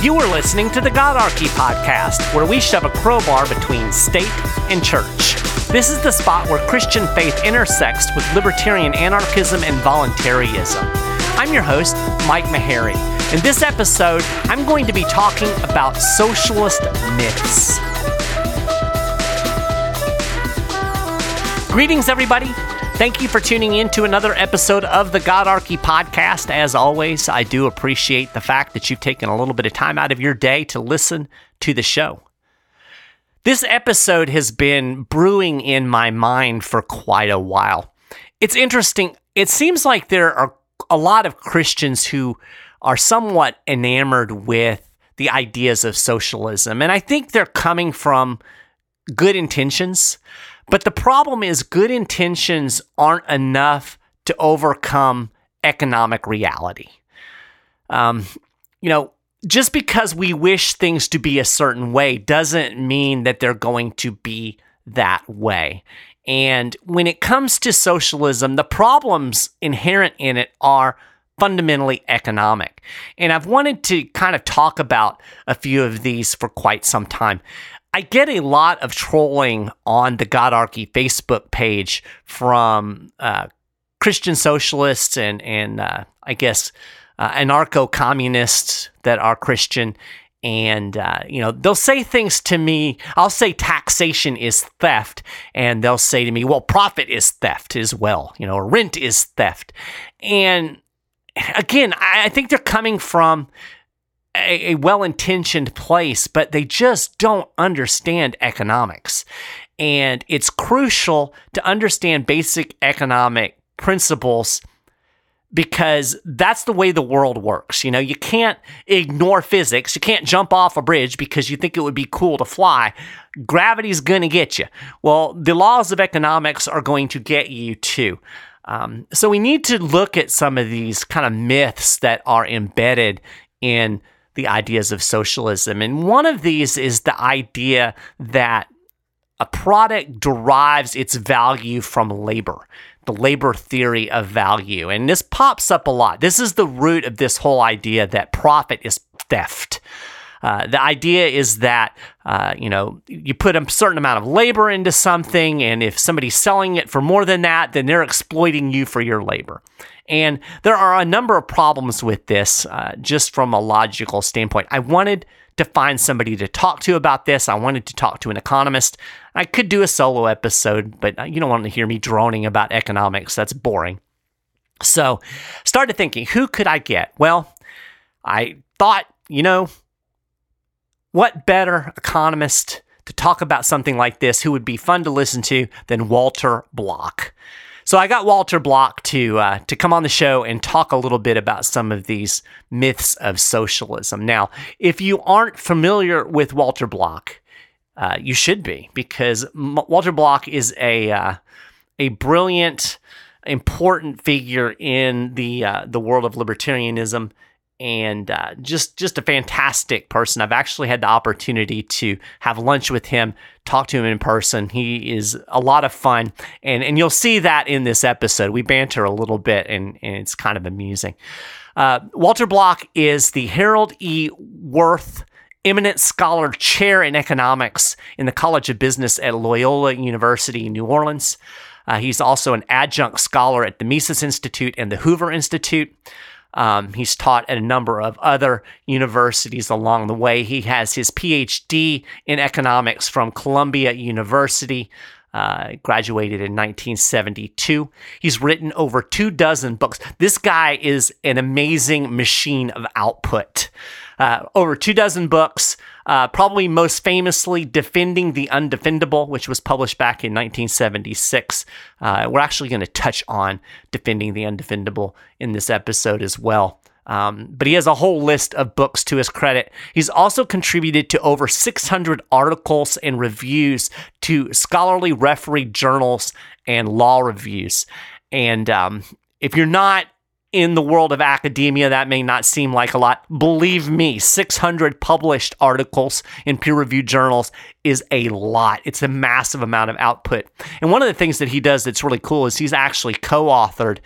You are listening to the Godarchy podcast, where we shove a crowbar between state and church. This is the spot where Christian faith intersects with libertarian anarchism and voluntarism. I'm your host, Mike Maharrey. In this episode, I'm going to be talking about socialist myths. Greetings, everybody. Thank you for tuning in to another episode of the Godarchy podcast. As always, I do appreciate the fact that you've taken a little bit of time out of your day to listen to the show. This episode has been brewing in my mind for quite a while. It's interesting. It seems like there are a lot of Christians who are somewhat enamored with the ideas of socialism, and I think they're coming from good intentions. But the problem is, good intentions aren't enough to overcome economic reality. Um, you know, just because we wish things to be a certain way doesn't mean that they're going to be that way. And when it comes to socialism, the problems inherent in it are fundamentally economic. And I've wanted to kind of talk about a few of these for quite some time. I get a lot of trolling on the Godarchy Facebook page from uh, Christian socialists and and uh, I guess uh, anarcho communists that are Christian, and uh, you know they'll say things to me. I'll say taxation is theft, and they'll say to me, "Well, profit is theft as well. You know, rent is theft." And again, I think they're coming from a, a well intentioned place, but they just don't understand economics. And it's crucial to understand basic economic principles because that's the way the world works. You know, you can't ignore physics. You can't jump off a bridge because you think it would be cool to fly. Gravity's going to get you. Well, the laws of economics are going to get you too. Um, so we need to look at some of these kind of myths that are embedded in the ideas of socialism. And one of these is the idea that a product derives its value from labor, the labor theory of value. And this pops up a lot. This is the root of this whole idea that profit is theft. Uh, the idea is that uh, you know you put a certain amount of labor into something, and if somebody's selling it for more than that, then they're exploiting you for your labor. And there are a number of problems with this, uh, just from a logical standpoint. I wanted to find somebody to talk to about this. I wanted to talk to an economist. I could do a solo episode, but uh, you don't want to hear me droning about economics. That's boring. So, started thinking, who could I get? Well, I thought, you know, what better economist to talk about something like this who would be fun to listen to than Walter Block? So I got Walter Block to uh, to come on the show and talk a little bit about some of these myths of socialism. Now, if you aren't familiar with Walter Block, uh, you should be because M- Walter Block is a uh, a brilliant, important figure in the uh, the world of libertarianism and uh, just just a fantastic person. I've actually had the opportunity to have lunch with him, talk to him in person. He is a lot of fun, and and you'll see that in this episode. We banter a little bit, and, and it's kind of amusing. Uh, Walter Block is the Harold E. Wirth Eminent Scholar Chair in Economics in the College of Business at Loyola University in New Orleans. Uh, he's also an adjunct scholar at the Mises Institute and the Hoover Institute. Um, he's taught at a number of other universities along the way. He has his PhD in economics from Columbia University. Uh, graduated in 1972. He's written over two dozen books. This guy is an amazing machine of output. Uh, over two dozen books, uh, probably most famously Defending the Undefendable, which was published back in 1976. Uh, we're actually going to touch on Defending the Undefendable in this episode as well. Um, but he has a whole list of books to his credit. He's also contributed to over 600 articles and reviews to scholarly referee journals and law reviews. And um, if you're not in the world of academia, that may not seem like a lot. Believe me, 600 published articles in peer reviewed journals is a lot. It's a massive amount of output. And one of the things that he does that's really cool is he's actually co authored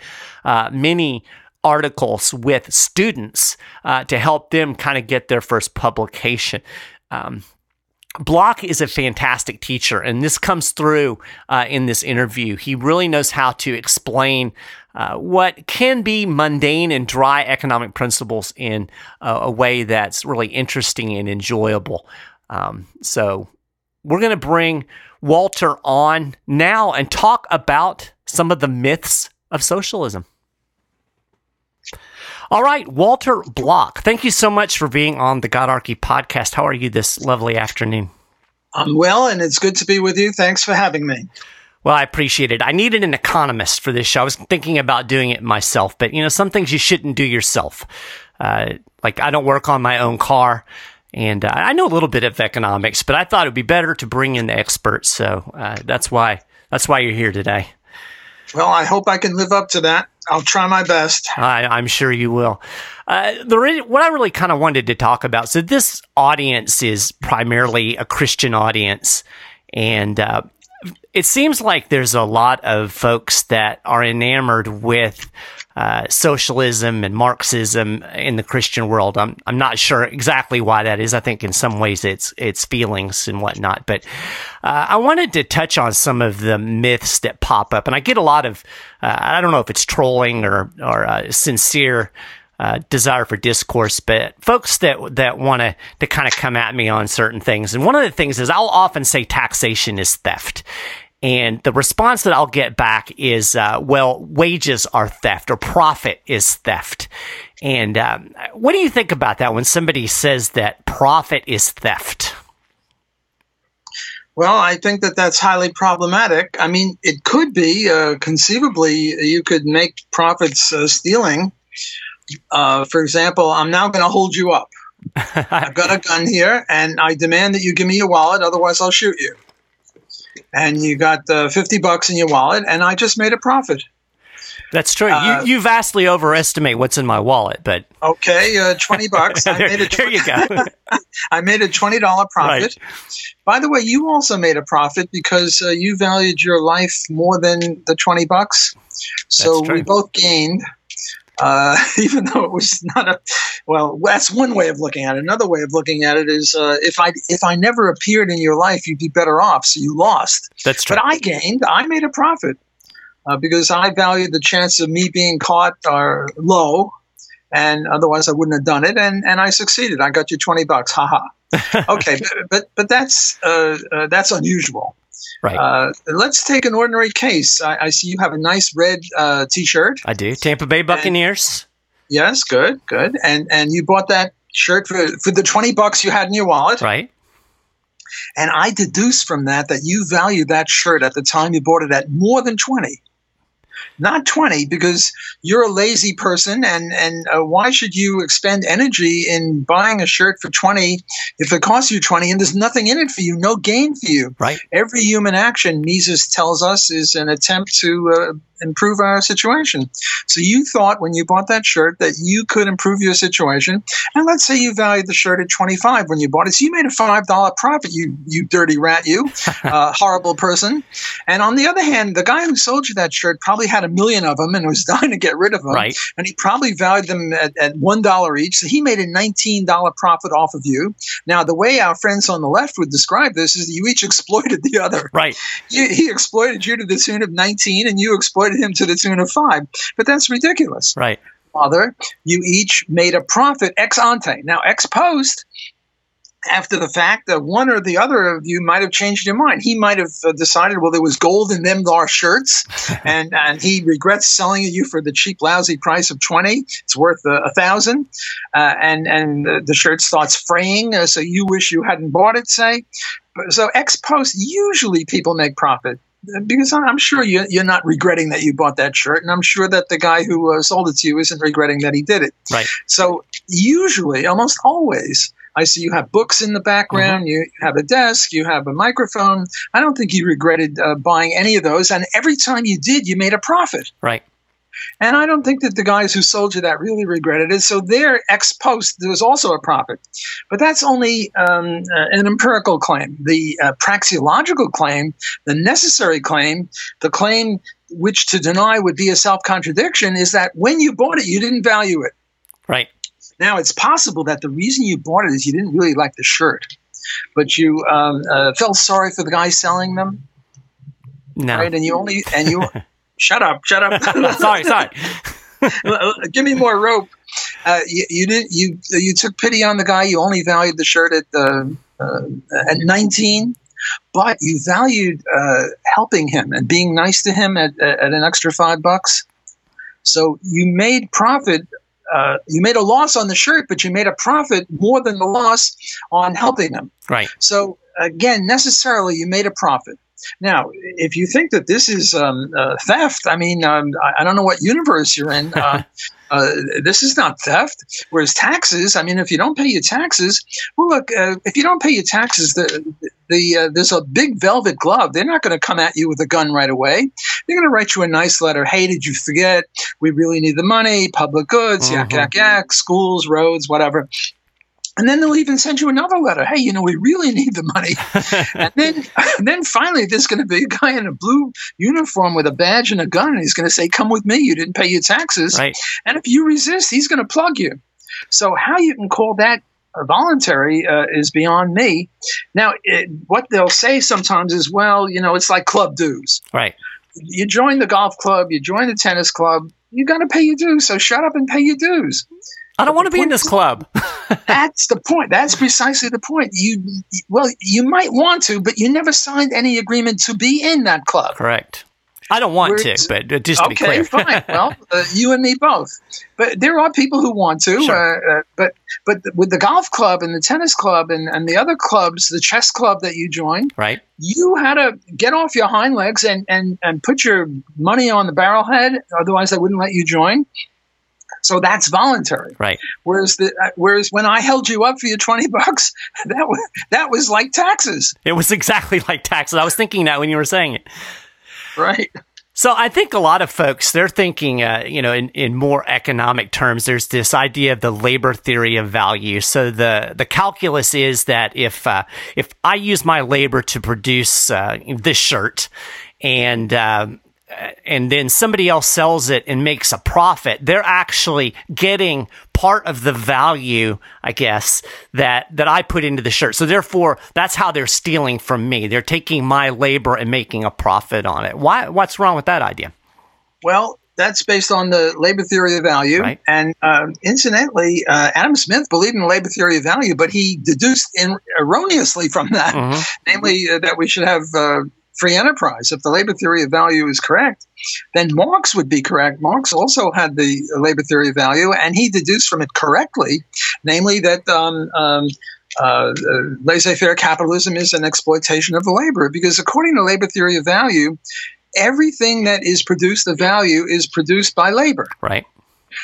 uh, many articles with students uh, to help them kind of get their first publication. Um, Block is a fantastic teacher, and this comes through uh, in this interview. He really knows how to explain uh, what can be mundane and dry economic principles in a, a way that's really interesting and enjoyable. Um, so, we're going to bring Walter on now and talk about some of the myths of socialism. All right, Walter Block, thank you so much for being on the Godarchy podcast. How are you this lovely afternoon? I'm well, and it's good to be with you. Thanks for having me. Well, I appreciate it. I needed an economist for this show. I was thinking about doing it myself, but you know, some things you shouldn't do yourself. Uh, like I don't work on my own car, and uh, I know a little bit of economics, but I thought it'd be better to bring in the experts. So uh, that's why that's why you're here today. Well, I hope I can live up to that. I'll try my best. I, am sure you will. Uh, the re- what I really kind of wanted to talk about. So this audience is primarily a Christian audience, and uh, it seems like there's a lot of folks that are enamored with uh, socialism and Marxism in the Christian world. I'm I'm not sure exactly why that is. I think in some ways it's it's feelings and whatnot. But uh, I wanted to touch on some of the myths that pop up, and I get a lot of uh, I don't know if it's trolling or or uh, sincere. Uh, desire for discourse, but folks that that want to to kind of come at me on certain things, and one of the things is I'll often say taxation is theft, and the response that I'll get back is, uh, well, wages are theft or profit is theft. And um, what do you think about that when somebody says that profit is theft? Well, I think that that's highly problematic. I mean, it could be uh, conceivably you could make profits uh, stealing. Uh, for example, I'm now going to hold you up. I've got a gun here, and I demand that you give me your wallet, otherwise I'll shoot you and you got uh, 50 bucks in your wallet, and I just made a profit. That's true. Uh, you, you vastly overestimate what's in my wallet, but okay, uh, twenty bucks. I made a tw- there you go. I made a twenty dollar profit. Right. By the way, you also made a profit because uh, you valued your life more than the twenty bucks. So we both gained uh, even though it was not a well that's one way of looking at it. Another way of looking at it is uh, if i if i never appeared in your life you'd be better off so you lost. That's true. But i gained i made a profit uh, because i valued the chance of me being caught are low and otherwise i wouldn't have done it and and i succeeded. I got you 20 bucks. Haha okay but, but but that's uh, uh, that's unusual Right. Uh, let's take an ordinary case. I, I, see you have a nice red uh, T-shirt. I do. Tampa Bay Buccaneers. And, yes, good, good. And and you bought that shirt for for the twenty bucks you had in your wallet. Right. And I deduce from that that you value that shirt at the time you bought it at more than twenty not 20 because you're a lazy person and and uh, why should you expend energy in buying a shirt for 20 if it costs you 20 and there's nothing in it for you no gain for you? Right. Every human action mises tells us is an attempt to uh, improve our situation. So you thought when you bought that shirt that you could improve your situation, and let's say you valued the shirt at twenty five when you bought it, so you made a five dollar profit. You you dirty rat, you uh, horrible person. And on the other hand, the guy who sold you that shirt probably had a million of them and was dying to get rid of them, right. and he probably valued them at, at one dollar each. So he made a nineteen dollar profit off of you. Now the way our friends on the left would describe this is that you each exploited the other. Right. You, he exploited you to the tune of nineteen, and you exploited him to the tune of five. But that's ridiculous. Right. Father, you each made a profit ex ante. Now, ex post, after the fact, that one or the other of you might have changed your mind. He might have uh, decided, well, there was gold in them our shirts, and and he regrets selling it you for the cheap, lousy price of twenty. It's worth uh, a thousand, uh, and and the, the shirt starts fraying, uh, so you wish you hadn't bought it. Say, so ex post, usually people make profit because I'm sure you, are not regretting that you bought that shirt, and I'm sure that the guy who uh, sold it to you isn't regretting that he did it. Right. So usually, almost always, I see you have books in the background, mm-hmm. you have a desk, you have a microphone. I don't think you regretted uh, buying any of those, and every time you did, you made a profit. Right. And I don't think that the guys who sold you that really regretted it. So their ex post, there was also a profit. But that's only um, uh, an empirical claim. The uh, praxeological claim, the necessary claim, the claim which to deny would be a self contradiction, is that when you bought it, you didn't value it. Right. Now, it's possible that the reason you bought it is you didn't really like the shirt, but you um, uh, felt sorry for the guy selling them. No. Right. And you only, and you, shut up, shut up. sorry, sorry. Give me more rope. Uh, you, you did you you took pity on the guy. You only valued the shirt at uh, uh, at 19, but you valued uh, helping him and being nice to him at, at an extra five bucks. So you made profit. Uh, you made a loss on the shirt, but you made a profit more than the loss on helping him. Right. So again, necessarily, you made a profit. Now, if you think that this is um, uh, theft, I mean, um, I, don't know what universe you're in. Uh, uh, this is not theft. Whereas taxes, I mean, if you don't pay your taxes, well, look, uh, if you don't pay your taxes, the, the uh, there's a big velvet glove. They're not going to come at you with a gun right away. They're going to write you a nice letter. Hey, did you forget? We really need the money. Public goods, mm-hmm. yak yak yak, schools, roads, whatever. And then they'll even send you another letter. Hey, you know, we really need the money. and then, and then finally, there's going to be a guy in a blue uniform with a badge and a gun, and he's going to say, "Come with me. You didn't pay your taxes." Right. And if you resist, he's going to plug you. So how you can call that voluntary uh, is beyond me. Now, it, what they'll say sometimes is, "Well, you know, it's like club dues." Right. You join the golf club, you join the tennis club, you got to pay your dues. So shut up and pay your dues. I don't want to be in this club. that's the point. That's precisely the point. You well, you might want to, but you never signed any agreement to be in that club. Correct. I don't want to, but uh, just to okay, be clear. fine. Well, uh, you and me both. But there are people who want to. Sure. Uh, uh, but but with the golf club and the tennis club and, and the other clubs, the chess club that you joined, right? You had to get off your hind legs and and and put your money on the barrel head. Otherwise, they wouldn't let you join. So that's voluntary. Right. Whereas the uh, whereas when I held you up for your 20 bucks, that was that was like taxes. It was exactly like taxes. I was thinking that when you were saying it. Right. So I think a lot of folks they're thinking, uh, you know, in, in more economic terms. There's this idea of the labor theory of value. So the the calculus is that if uh, if I use my labor to produce uh, this shirt, and um, and then somebody else sells it and makes a profit, they're actually getting part of the value, I guess, that, that I put into the shirt. So therefore, that's how they're stealing from me. They're taking my labor and making a profit on it. Why, what's wrong with that idea? Well, that's based on the labor theory of value. Right. And uh, incidentally, uh, Adam Smith believed in the labor theory of value, but he deduced in, erroneously from that, mm-hmm. namely uh, that we should have uh, free enterprise. If the labor theory of value is correct, then Marx would be correct. Marx also had the labor theory of value, and he deduced from it correctly, namely that um, um, uh, laissez faire capitalism is an exploitation of the labor. Because according to labor theory of value, everything that is produced of value is produced by labor. Right.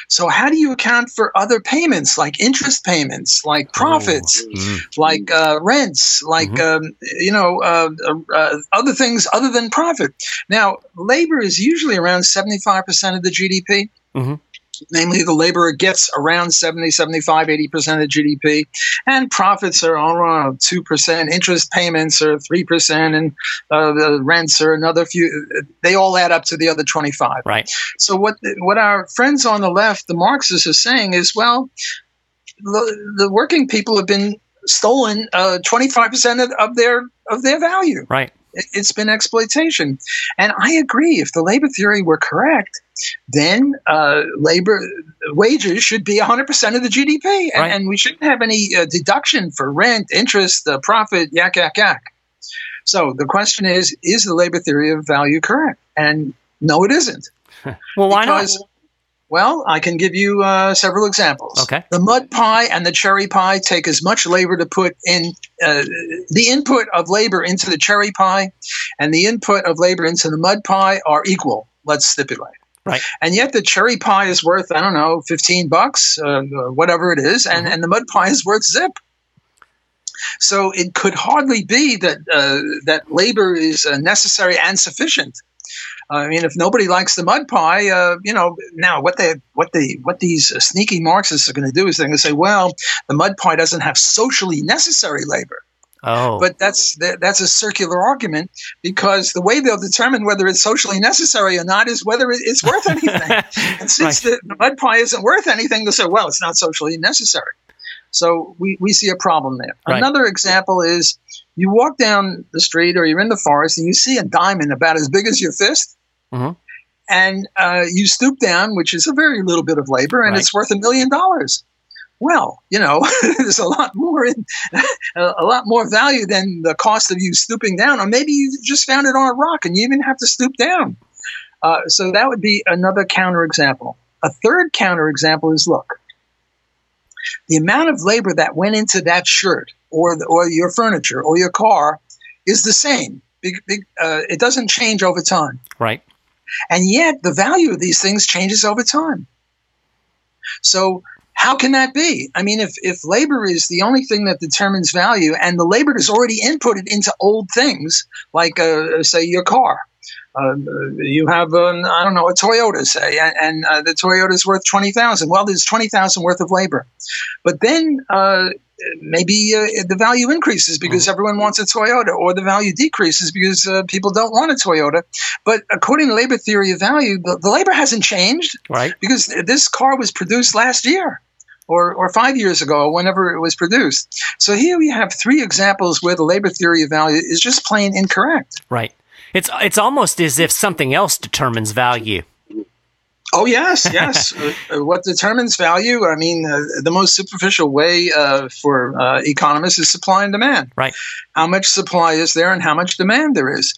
So how do you account for other payments like interest payments, like profits, mm-hmm. like uh, rents, like mm-hmm. um, you know uh, uh, other things other than profit? Now, labor is usually around seventy five percent of the GDP. Mm-hmm namely the laborer gets around 70, 75, 80% of GDP, and profits are around 2%, interest payments are 3%, and uh, the rents are another few. They all add up to the other 25. Right. So what, what our friends on the left, the Marxists, are saying is, well, the, the working people have been stolen uh, 25% of, of their of their value. Right. It's been exploitation. And I agree. If the labor theory were correct, then uh, labor wages should be 100% of the GDP. And, right. and we shouldn't have any uh, deduction for rent, interest, uh, profit, yak, yak, yak. So the question is is the labor theory of value correct? And no, it isn't. well, why because, not? Well, I can give you uh, several examples. Okay. The mud pie and the cherry pie take as much labor to put in uh, the input of labor into the cherry pie and the input of labor into the mud pie are equal. Let's stipulate. Right. And yet the cherry pie is worth, I don't know, 15 bucks, uh, whatever it is, and, mm-hmm. and the mud pie is worth zip. So it could hardly be that uh, that labor is uh, necessary and sufficient I mean, if nobody likes the mud pie, uh, you know, now what they what they what these sneaky Marxists are going to do is they're going to say, well, the mud pie doesn't have socially necessary labor. Oh. But that's that's a circular argument because the way they'll determine whether it's socially necessary or not is whether it's worth anything. and since right. the mud pie isn't worth anything, they'll say, well, it's not socially necessary. So we, we see a problem there. Right. Another example is you walk down the street or you're in the forest and you see a diamond about as big as your fist. Mm-hmm. And uh, you stoop down, which is a very little bit of labor, and right. it's worth a million dollars well, you know, there's a lot more in, a lot more value than the cost of you stooping down, or maybe you just found it on a rock and you even have to stoop down. Uh, so that would be another counterexample. A third counterexample is look, the amount of labor that went into that shirt or the, or your furniture or your car is the same. Big, big, uh, it doesn't change over time. Right. And yet the value of these things changes over time. So how can that be? I mean, if, if labor is the only thing that determines value and the labor is already inputted into old things, like, uh, say, your car, uh, you have, um, I don't know, a Toyota, say, and, and uh, the Toyota is worth 20000 Well, there's 20000 worth of labor. But then uh, maybe uh, the value increases because mm-hmm. everyone wants a Toyota, or the value decreases because uh, people don't want a Toyota. But according to labor theory of value, the, the labor hasn't changed, right? Because this car was produced last year. Or, or five years ago, whenever it was produced. So here we have three examples where the labor theory of value is just plain incorrect. Right. It's it's almost as if something else determines value. Oh yes, yes. Uh, uh, what determines value? I mean, uh, the most superficial way uh, for uh, economists is supply and demand. Right. How much supply is there, and how much demand there is.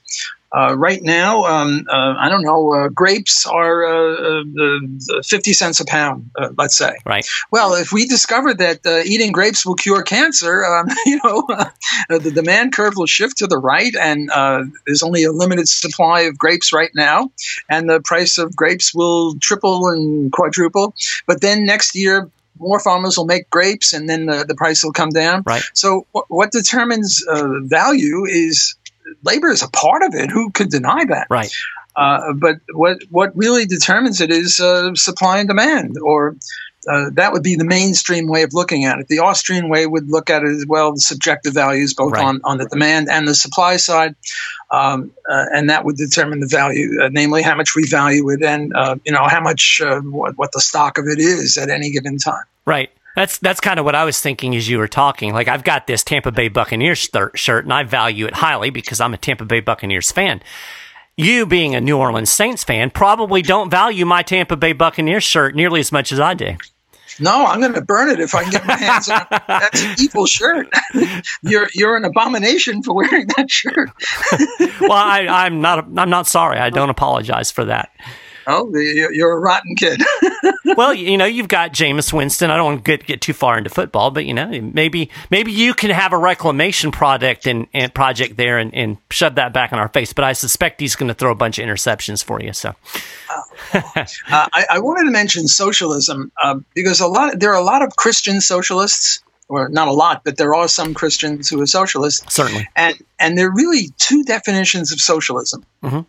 Uh, right now, um, uh, I don't know, uh, grapes are uh, uh, 50 cents a pound, uh, let's say. Right. Well, if we discover that eating grapes will cure cancer, um, you know, the demand curve will shift to the right, and there's only a limited supply of grapes right now, and the price of grapes will triple and quadruple. But then next year, more farmers will make grapes and then the, the price will come down. Right. So, w- what determines uh, value is labor is a part of it. Who could deny that? Right. Uh, but what what really determines it is uh, supply and demand, or uh, that would be the mainstream way of looking at it. The Austrian way would look at it as well, the subjective values both right. on, on the demand and the supply side, um, uh, and that would determine the value, uh, namely how much we value it and uh, you know how much what, what the stock of it is at any given time. Right. That's that's kind of what I was thinking as you were talking. Like I've got this Tampa Bay Buccaneers shirt, and I value it highly because I'm a Tampa Bay Buccaneers fan. You, being a New Orleans Saints fan, probably don't value my Tampa Bay Buccaneers shirt nearly as much as I do. No, I'm going to burn it if I can get my hands on it. That's an evil shirt. you're you're an abomination for wearing that shirt. well, I, I'm not. I'm not sorry. I oh. don't apologize for that. Oh, you're a rotten kid. Well, you know, you've got Jameis Winston. I don't want to get, get too far into football, but you know, maybe maybe you can have a reclamation project and, and project there and, and shove that back in our face. But I suspect he's going to throw a bunch of interceptions for you. So, uh, uh, I, I, wanted to mention socialism uh, because a lot there are a lot of Christian socialists or not a lot, but there are some Christians who are socialists. Certainly. And and there are really two definitions of socialism. Mm-hmm.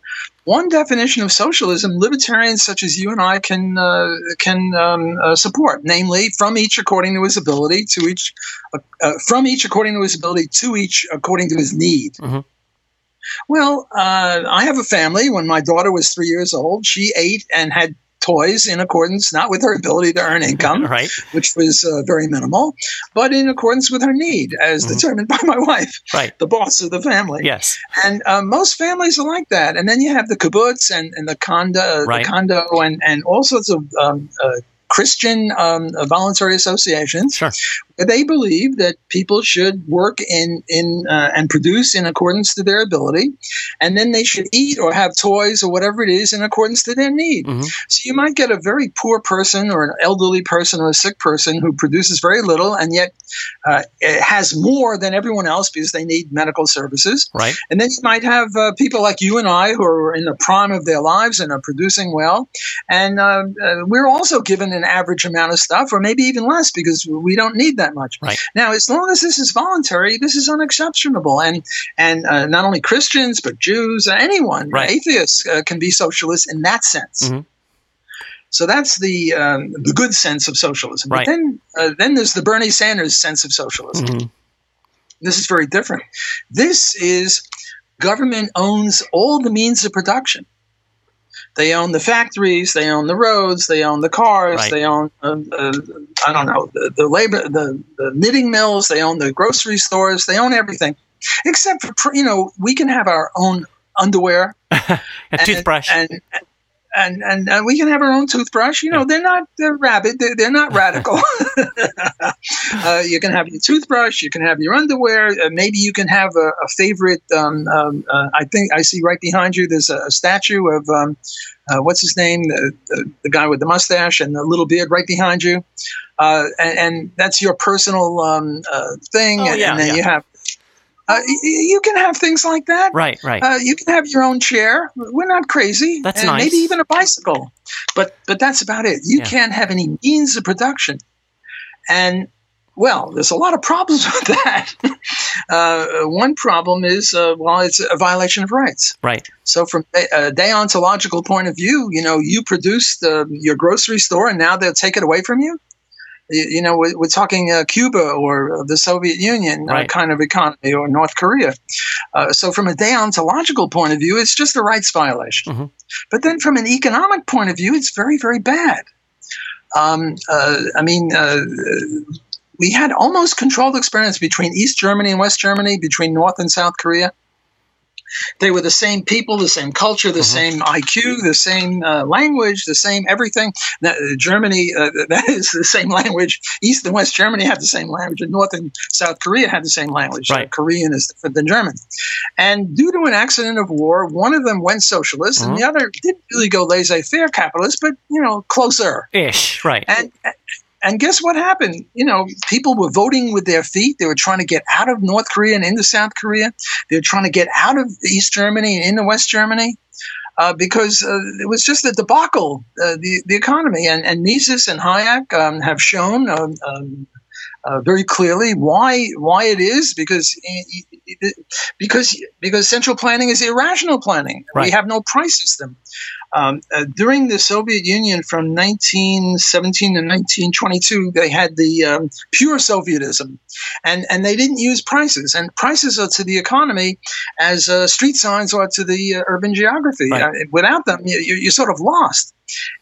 One definition of socialism, libertarians such as you and I can uh, can um, uh, support, namely, from each according to his ability, to each uh, uh from each according to his ability, to each according to his need. Mm-hmm. Well, uh, I have a family. When my daughter was three years old, she ate and had toys in accordance not with her ability to earn income, right. which was uh, very minimal, but in accordance with her need, as mm-hmm. determined by my wife, right. the boss of the family. Yes, and uh, most families are like that. And then you have the kibbutz and, and the condo, right. the condo, and and all sorts of um, uh, Christian um, voluntary associations. Sure. They believe that people should work in in uh, and produce in accordance to their ability, and then they should eat or have toys or whatever it is in accordance to their need. Mm-hmm. So you might get a very poor person or an elderly person or a sick person who produces very little and yet uh, has more than everyone else because they need medical services. Right. And then you might have uh, people like you and I who are in the prime of their lives and are producing well, and uh, uh, we're also given an average amount of stuff, or maybe even less because we don't need that that much. Right. Now, as long as this is voluntary, this is unexceptionable, and and uh, not only Christians but Jews, uh, anyone, right. atheists uh, can be socialists in that sense. Mm-hmm. So that's the um, the good sense of socialism. Right. But then uh, then there's the Bernie Sanders sense of socialism. Mm-hmm. This is very different. This is government owns all the means of production. They own the factories, they own the roads, they own the cars, Right. they own uh, uh, I don't know the, the labor, the, the knitting mills, they own the grocery stores, they own everything, except for you know we can have our own underwear A and- toothbrush. and and and, and we can have our own toothbrush. You know, they're not they're rabid. They're, they're not radical. uh, you can have your toothbrush. You can have your underwear. Uh, maybe you can have a, a favorite. Um, um, uh, I think I see right behind you. There's a, a statue of um, uh, what's his name, the, the, the guy with the mustache and the little beard right behind you. Uh, and, and that's your personal um, uh, thing. Oh, and, yeah, and then yeah. you have. Uh, y- you can have things like that. right, right. Uh, you can have your own chair. We're not crazy. That's and nice. Maybe even a bicycle, but but that's about it. You Yeah. can't have any means of production, and well, there's a lot of problems with that. uh, one problem is uh, well, it's a violation of rights. right. So, from a, deontological point of view, you know, you produced uh, your grocery store, and now they'll take it away from you. You, you know, we're, we're talking uh, Cuba or uh, the Soviet Union uh, kind of economy, or North Korea. Uh, so, from a deontological point of view, it's just a rights violation. Mhm. But then, from an economic point of view, it's very, very bad. Um, uh, I mean, uh, we had almost controlled experiments between East Germany and West Germany, between North and South Korea. They were the same people, the same culture, the Mhm. same IQ, the same uh, language, the same everything. That, uh, Germany, uh, that is the same language. East and West Germany had the same language, and North and South Korea had the same language. Right. Uh, Korean is different than German. And due to an accident of war, one of them went socialist, Mhm. and the other didn't really go laissez-faire capitalist, but you know, closer. Ish. Right. And and guess what happened? You know, people were voting with their feet. They were trying to get out of North Korea and into South Korea. They were trying to get out of East Germany and into West Germany. Uh, because uh, it was just a debacle, uh, the the economy, and and Mises and Hayek um, have shown um, um, uh, very clearly why why it is because because because central planning is irrational planning. We have no price system. Um, uh, during the Soviet Union from 1917 to 1922, they had the um, pure Sovietism, and and they didn't use prices. And prices are to the economy as uh, street signs are to the uh, urban geography. Right. Uh, without them, you, you- you're sort of lost.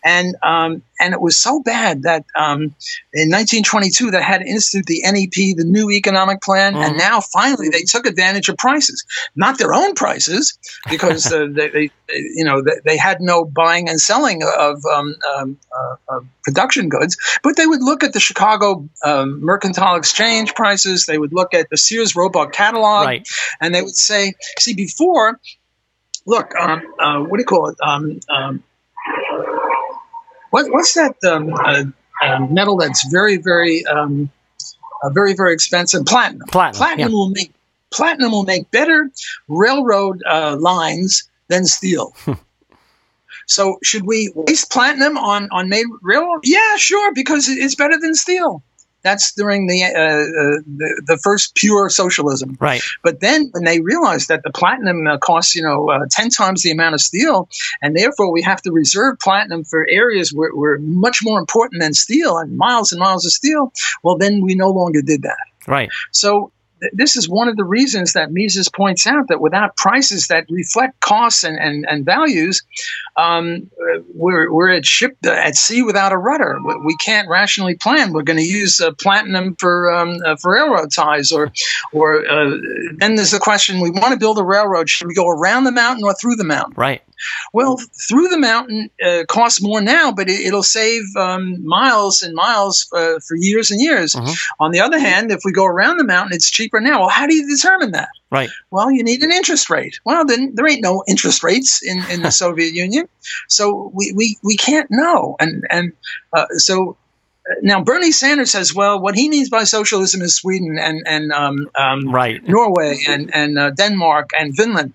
And um, and it was so bad that um, in 1922 they had to institute the NEP, the New Economic Plan, Mhm. and now finally they took advantage of prices, not their own prices, because uh, they, they, you know, they, they had no buying and selling of um, um, uh, uh, production goods, but they would look at the Chicago um, Mercantile Exchange prices, they would look at the Sears Roebuck catalog, right. and they would say, see, before, look, um, uh, what do you call it? Um, um, what, what's that um, uh, uh, metal that's very, very, um, uh, very, very expensive? Platinum. Platinum. Platinum will make platinum will make better railroad uh, lines than steel. so, should we waste platinum on on made railroad? Yeah, sure, because it's better than steel. That's during the, uh, uh, the the first pure socialism. Right. But then when they realized that the platinum uh, costs, you know, uh, 10 times the amount of steel, and therefore we have to reserve platinum for areas where, where much more important than steel and miles and miles of steel, well, then we no longer did that. Right. So this is one of the reasons that Mises points out that without prices that reflect costs and, and, and values, um, we're, we're at ship at sea without a rudder. We, we can't rationally plan. We're going to use uh, platinum for um, uh, for railroad ties, or or uh, then there's the question: We want to build a railroad. Should we go around the mountain or through the mountain? Right. Well, through the mountain uh, costs more now, but it, it'll save um, miles and miles uh, for years and years. Mhm. On the other hand, if we go around the mountain, it's cheaper now. Well, how do you determine that? Right. Well, you need an interest rate. Well, then there ain't no interest rates in, in the Soviet Union, so we, we, we can't know. And and uh, so uh, now Bernie Sanders says, well, what he means by socialism is Sweden and and um, um, Right. Norway and and uh, Denmark and Finland.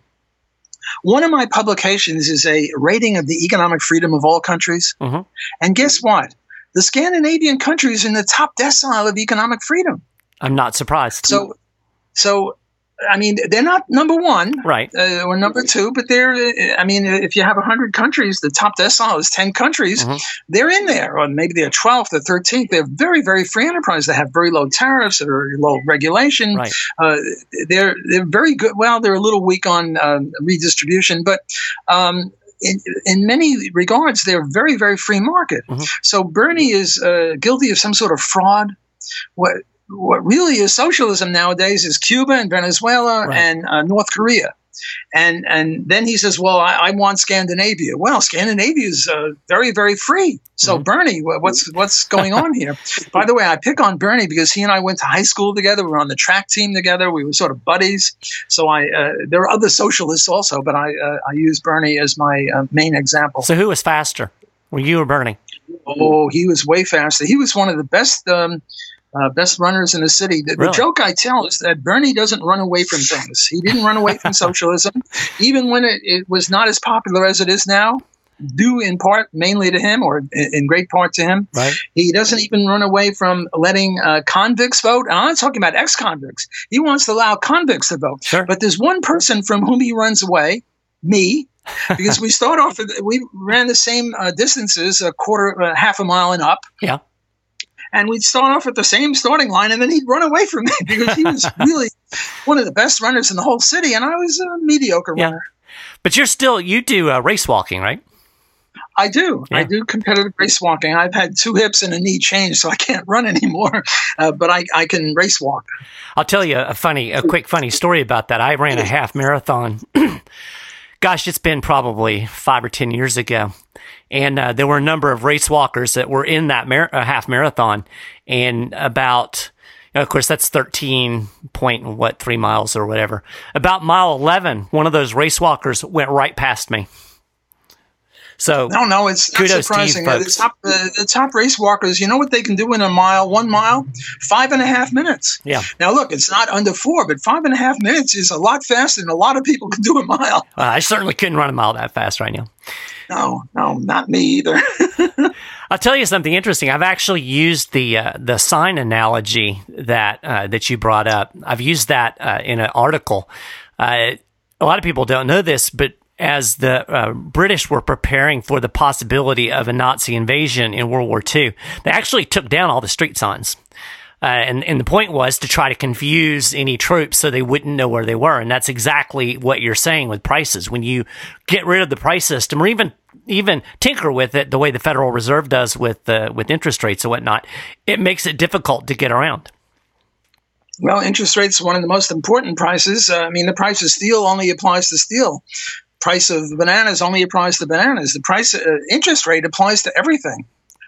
One of my publications is a rating of the economic freedom of all countries, Mhm. and guess what? The Scandinavian countries in the top decile of economic freedom. I'm not surprised. So, so I mean, they're not number one, right, uh, or number two, but they're. I mean, if you have hundred countries, the top decile is ten countries. Mm-hmm. They're in there, or maybe they're twelfth or thirteenth. They're very, very free enterprise. They have very low tariffs or low regulation. Right. Uh, they're they're very good. Well, they're a little weak on uh, redistribution, but. Um, in, in, many regards, they're very, very free market. Mm-hmm. So Bernie is uh, guilty of some sort of fraud. What what really is socialism nowadays is Cuba and Venezuela right. and uh, North Korea. And and then he says, "Well, I, I want Scandinavia." Well, Scandinavia is uh, very very free. So mm-hmm. Bernie, what's what's going on here? By the way, I pick on Bernie because he and I went to high school together. We were on the track team together. We were sort of buddies. So I uh, there are other socialists also, but I uh, I use Bernie as my uh, main example. So who was faster? Were you or Bernie? Oh, he was way faster. He was one of the best. Um, uh, best runners in the city. The, really? the, joke I tell is that Bernie doesn't run away from things. He didn't run away from socialism, even when it, it, was not as popular as it is now. Due in part mainly to him, or in great part to him. Right. He doesn't even run away from letting uh, convicts vote. And I'm not talking about ex-convicts. He wants to allow convicts to vote. Sure. But there's one person from whom he runs away, me, because we start off. We ran the same uh, distances, a quarter, uh, half a mile and up. Yeah and we'd start off at the same starting line, and then he'd run away from me because he was really one of the best runners in the whole city, and I was a mediocre yeah. runner. But you're still you do uh, race walking, right? I do. Yeah. I do competitive race walking. I've had two hips and a knee change, so I can't run anymore. Uh, but I, I can race walk. I'll tell you a funny, a quick funny story about that. I ran a half marathon. Gosh, it's been probably five or ten years ago, and uh, there were a number of race walkers that were in that mar- uh, half marathon, and about of course, that's 13 point, what, three miles or whatever. About mile 11, one of those race walkers went right past me. So no, no, it's not surprising. You, the, top, the, the, top race walkers, you know what they can do in a mile, one mile, five and a half minutes. Yeah. Now look, it's not under four, but five and a half minutes is a lot faster than a lot of people can do a mile. Uh, I certainly couldn't run a mile that fast right now. No, no, not me either. I'll tell you something interesting. I've actually used the uh, the sign analogy that uh, that you brought up. I've used that uh, in an article. Uh, a lot of people don't know this, but as the uh, British were preparing for the possibility of a Nazi invasion in World War II, they actually took down all the street signs. Uh, and, and the point was to try to confuse any troops so they wouldn't know where they were. And that's exactly what you're saying with prices. When you get rid of the price system or even even tinker with it the way the Federal Reserve does with uh, with interest rates and whatnot, it makes it difficult to get around. Well, interest rates one of the most important prices. Uh, I mean, the price of steel only applies to steel price of bananas only applies to bananas. The price uh, interest rate applies to everything.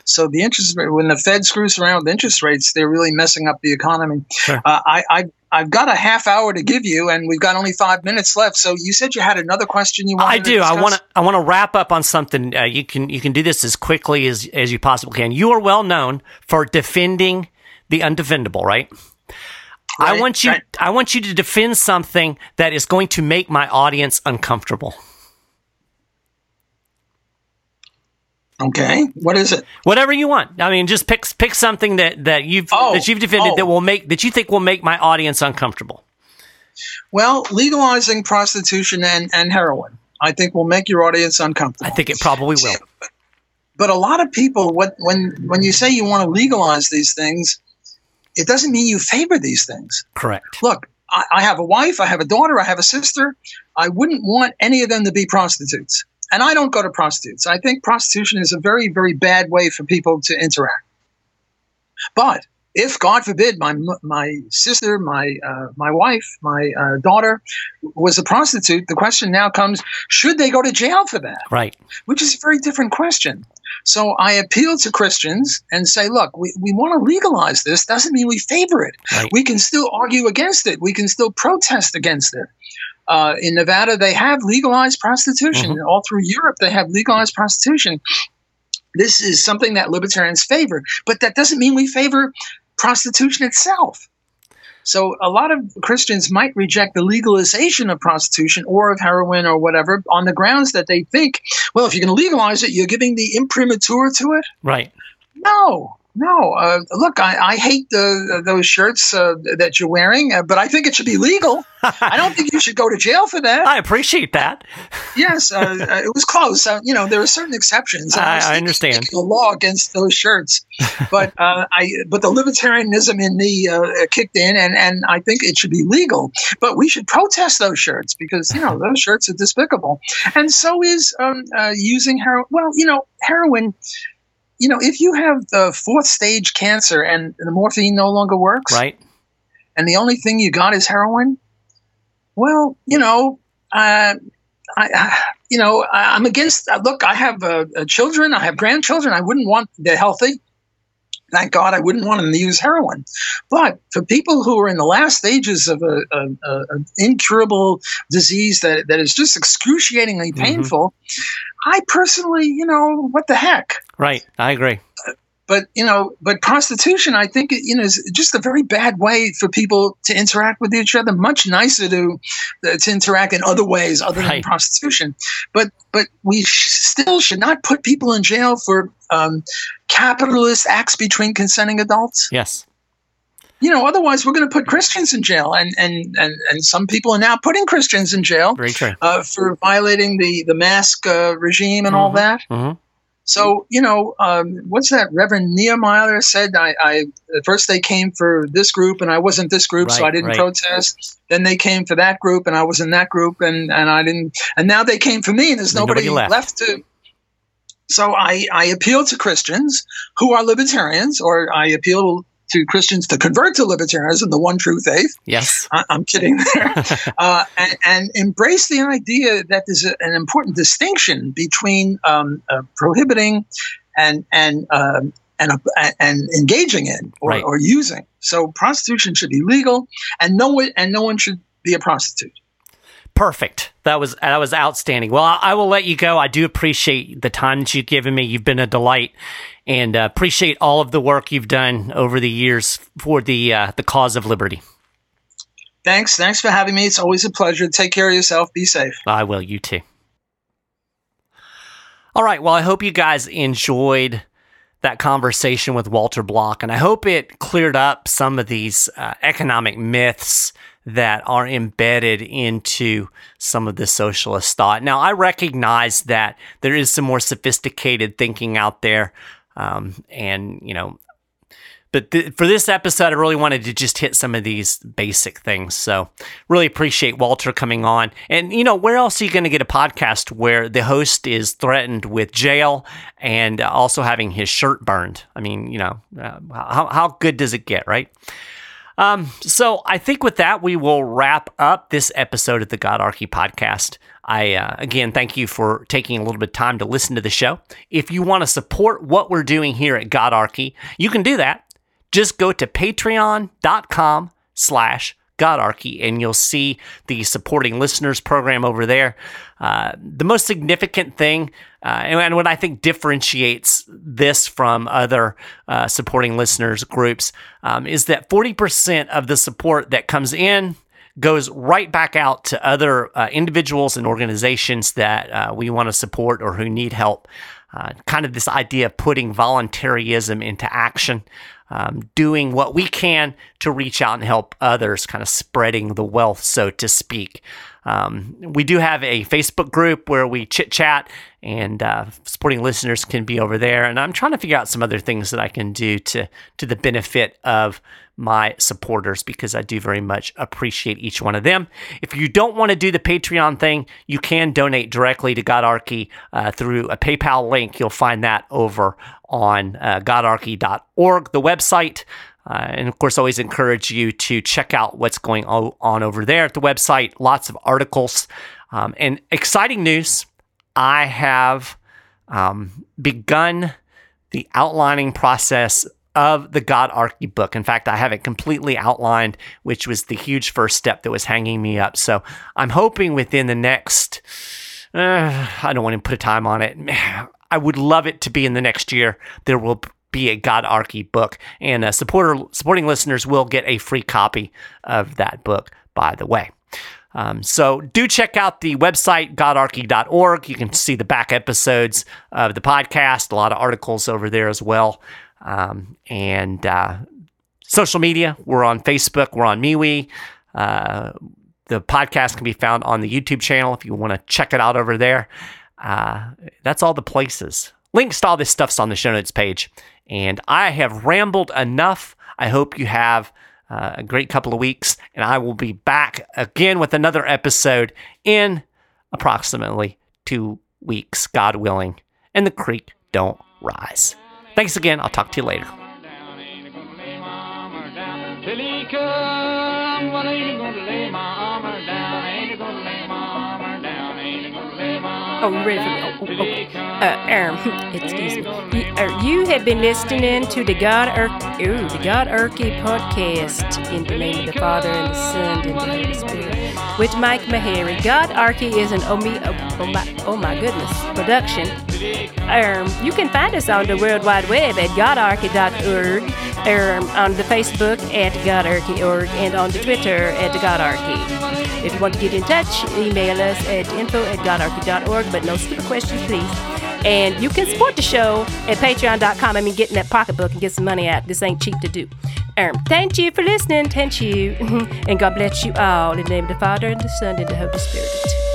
So the interest rate, when the Fed screws around with interest rates, they're really messing up the economy. Sure. Uh, I, I I've got a half hour to give you, and we've got only five minutes left. So you said you had another question you wanted. I do. I want to. I want to wrap up on something. Uh, you can you can do this as quickly as as you possibly can. You are well known for defending the undefendable, right? Right, I want you right. I want you to defend something that is going to make my audience uncomfortable. Okay, what is it? Whatever you want. I mean, just pick pick something that that you've oh, that you've defended oh. that will make that you think will make my audience uncomfortable. Well, legalizing prostitution and, and heroin, I think, will make your audience uncomfortable. I think it probably will. But a lot of people, what when when you say you want to legalize these things, it doesn't mean you favor these things. Correct. Look, I, I have a wife, I have a daughter, I have a sister. I wouldn't want any of them to be prostitutes. And I don't go to prostitutes. I think prostitution is a very, very bad way for people to interact. But if God forbid my my sister, my uh, my wife, my uh, daughter was a prostitute, the question now comes: Should they go to jail for that? Right. Which is a very different question. So I appeal to Christians and say, look, we, we want to legalize this. Doesn't mean we favor it. Right. We can still argue against it. We can still protest against it. Uh, in Nevada, they have legalized prostitution. Mm-hmm. All through Europe, they have legalized prostitution. This is something that libertarians favor, but that doesn't mean we favor prostitution itself. So a lot of Christians might reject the legalization of prostitution or of heroin or whatever on the grounds that they think, well, if you're going to legalize it, you're giving the imprimatur to it. Right. No, No, uh, look, I, I hate the, those shirts uh, that you're wearing, uh, but I think it should be legal. I don't think you should go to jail for that. I appreciate that. yes, uh, uh, it was close. Uh, you know, there are certain exceptions. I, I, I understand the law against those shirts, but I but the libertarianism in me kicked in, and and I think it should be legal. But we should protest those shirts because you know those shirts are despicable, and so is um, using heroin. Well, you know, heroin you know, if you have the fourth stage cancer and the morphine no longer works, right, and the only thing you got is heroin, well, you know, uh, I, you know, I, am against. Uh, look, I have uh, uh, children, I have grandchildren. I wouldn't want they're healthy. Thank God, I wouldn't want them to use heroin. But for people who are in the last stages of an incurable disease that that is just excruciatingly mm-hmm. painful, mm-hmm. I personally, you know, what the heck? Right. I agree. But you know, but prostitution, I think, you know, is just a very bad way for people to interact with each other. Much nicer to uh, to interact in other ways other right. than prostitution. But but we sh- still should not put people in jail for um, capitalist acts between consenting adults. Yes you know, otherwise we're going to put Christians in jail, and and and and some people are now putting Christians in jail uh, for violating the the mask uh, regime and mm-hmm. all that. Mm-hmm. So, you know, um, what's that? Reverend Niemöller said, I, I, at first they came for this group and I wasn't this group, right, so I didn't right. protest. Then they came for that group and I was in that group and, and I didn't, and now they came for me and there's nobody, nobody left. left to. So I, I appeal to Christians who are libertarians, or I appeal to Christians to convert to libertarianism, the one true faith. Yes. I, am kidding there. uh, and, and, embrace the idea that there's a, an important distinction between um, uh, prohibiting and, and, um, and, uh, and engaging in or, right. or using. So prostitution should be legal and no one, and no one should be a prostitute perfect. That was that was outstanding. Well, I, I, will let you go. I do appreciate the time that you've given me. You've been a delight, and uh, appreciate all of the work you've done over the years for the uh, the cause of liberty. Thanks. Thanks for having me. It's always a pleasure. Take care of yourself. Be safe. I will. You too. All right. Well, I hope you guys enjoyed that conversation with Walter Block, and I hope it cleared up some of these uh, economic myths that are embedded into some of the socialist thought. Now, I recognize that there is some more sophisticated thinking out there. Um, and, you know, but th- for this episode, I really wanted to just hit some of these basic things. So, really appreciate Walter coming on. And, you know, where else are you going to get a podcast where the host is threatened with jail and also having his shirt burned? I mean, you know, uh, how, how good does it get, right? Um, so I think with that, we will wrap up this episode of the Godarchy podcast. I, uh, again, thank you for taking a little bit of time to listen to the show. If you want to support what we're doing here at Godarchy, you can do that. Just go to patreon.com slash Godarchy, and you'll see the supporting listeners program over there. Uh, the most significant thing, uh, and, what I think differentiates this from other uh, supporting listeners groups, um, is that 40% of the support that comes in goes right back out to other uh, individuals and organizations that uh, we want to support or who need help. Uh, kind of this idea of putting voluntarism into action um, doing what we can to reach out and help others, kind of spreading the wealth, so to speak. Um, we do have a Facebook group where we chit chat, and uh, supporting listeners can be over there. And I'm trying to figure out some other things that I can do to to the benefit of my supporters because I do very much appreciate each one of them. If you don't want to do the Patreon thing, you can donate directly to Godarchy uh, through a PayPal link. You'll find that over on uh, godarchy.org, the website. Uh, and of course, always encourage you to check out what's going on over there at the website. Lots of articles um, and exciting news. I have um, begun the outlining process of the Godarchy book. In fact, I have it completely outlined, which was the huge first step that was hanging me up. So I'm hoping within the next, uh, I don't want to put a time on it. I would love it to be in the next year. There will be a Godarchy book, and uh, supporter supporting listeners will get a free copy of that book. By the way. Um, so do check out the website, godarchy.org. You can see the back episodes of the podcast, a lot of articles over there as well. Um, and uh, social media, we're on Facebook, we're on MeWe. Uh, the podcast can be found on the YouTube channel if you want to check it out over there. Uh, that's all the places. Links to all this stuff's on the show notes page. And I have rambled enough. I hope you have uh, a great couple of weeks, and I will be back again with another episode in approximately two weeks, God willing, and the creek don't rise. Thanks again. I'll talk to you later. Oh, you? Oh, oh, oh. Uh, um, excuse me. You, uh, you have been listening to the God Ur- ooh, the God Urky podcast in the name of the Father and the Son and the Holy Spirit with Mike Mahary. God Arky is an oh, me, oh, oh, my, oh my goodness production. Um, you can find us on the World Wide Web at godarchy.org, um, on the Facebook at godarchy.org, and on the Twitter at godarchy. If you want to get in touch, email us at info at godarchy.org, but no stupid questions, please. And you can support the show at patreon.com. I mean, get in that pocketbook and get some money out. This ain't cheap to do. Um, thank you for listening. Thank you. and God bless you all. In the name of the Father, and the Son, and the Holy Spirit.